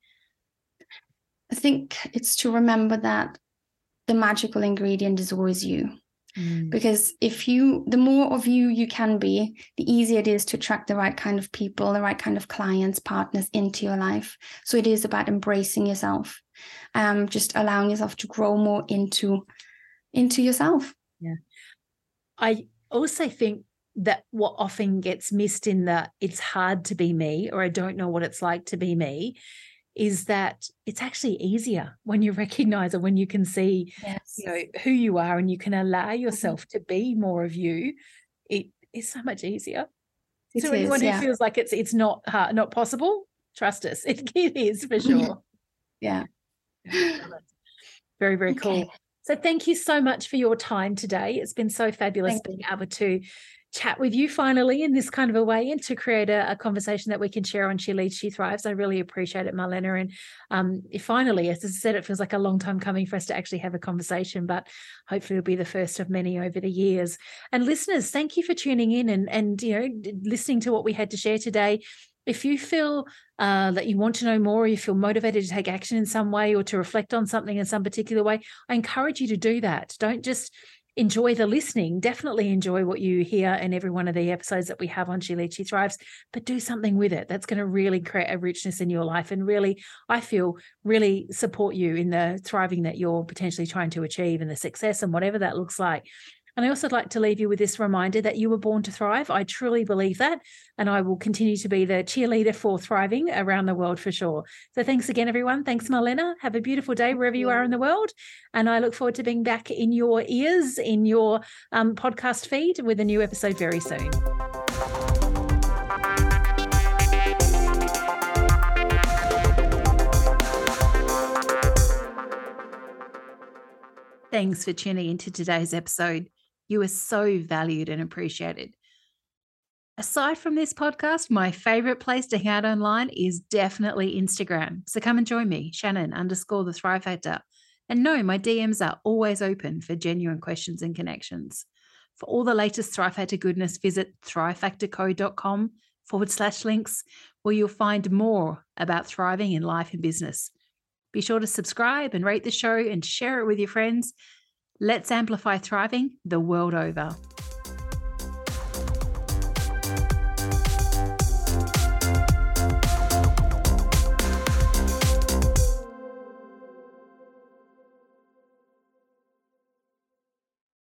I think it's to remember that the magical ingredient is always you. Mm. Because if you, the more of you you can be, the easier it is to attract the right kind of people, the right kind of clients, partners into your life. So it is about embracing yourself, um, just allowing yourself to grow more into, into yourself. Yeah. I also think that what often gets missed in that it's hard to be me or I don't know what it's like to be me is that it's actually easier when you recognize it, when you can see yes. you know who you are and you can allow mm-hmm. yourself mm-hmm. to be more of you it is so much easier it so is, anyone yeah. who feels like it's it's not hard, not possible trust us it, it is for sure yeah very very cool so thank you so much for your time today it's been so fabulous thank being you. able to chat with you finally in this kind of a way and to create a, a, conversation that we can share on She Leads, She Thrives. I really appreciate it, Marlena. And um, finally, as I said, it feels like a long time coming for us to actually have a conversation, but hopefully it'll be the first of many over the years. And listeners, thank you for tuning in and, and you know, listening to what we had to share today. If you feel uh, that you want to know more, or you feel motivated to take action in some way or to reflect on something in some particular way, I encourage you to do that. Don't just enjoy the listening. Definitely enjoy what you hear in every one of the episodes that we have on She Leads, She Thrives, but do something with it. That's going to really create a richness in your life and really, I feel, really support you in the thriving that you're potentially trying to achieve and the success and whatever that looks like. And I also like to leave you with this reminder that you were born to thrive. I truly believe that. And I will continue to be the cheerleader for thriving around the world for sure. So thanks again, everyone. Thanks, Marlena. Have a beautiful day wherever you are in the world. And I look forward to being back in your ears, in your um, podcast feed with a new episode very soon. Thanks for tuning into today's episode. You are so valued and appreciated. Aside from this podcast, my favorite place to hang out online is definitely Instagram. So come and join me, Shannon underscore the Thrive Factor. And no, my DMs are always open for genuine questions and connections. For all the latest Thrive Factor goodness, visit thrivefactorco.com forward slash links, where you'll find more about thriving in life and business. Be sure to subscribe and rate the show and share it with your friends Let's amplify thriving the world over.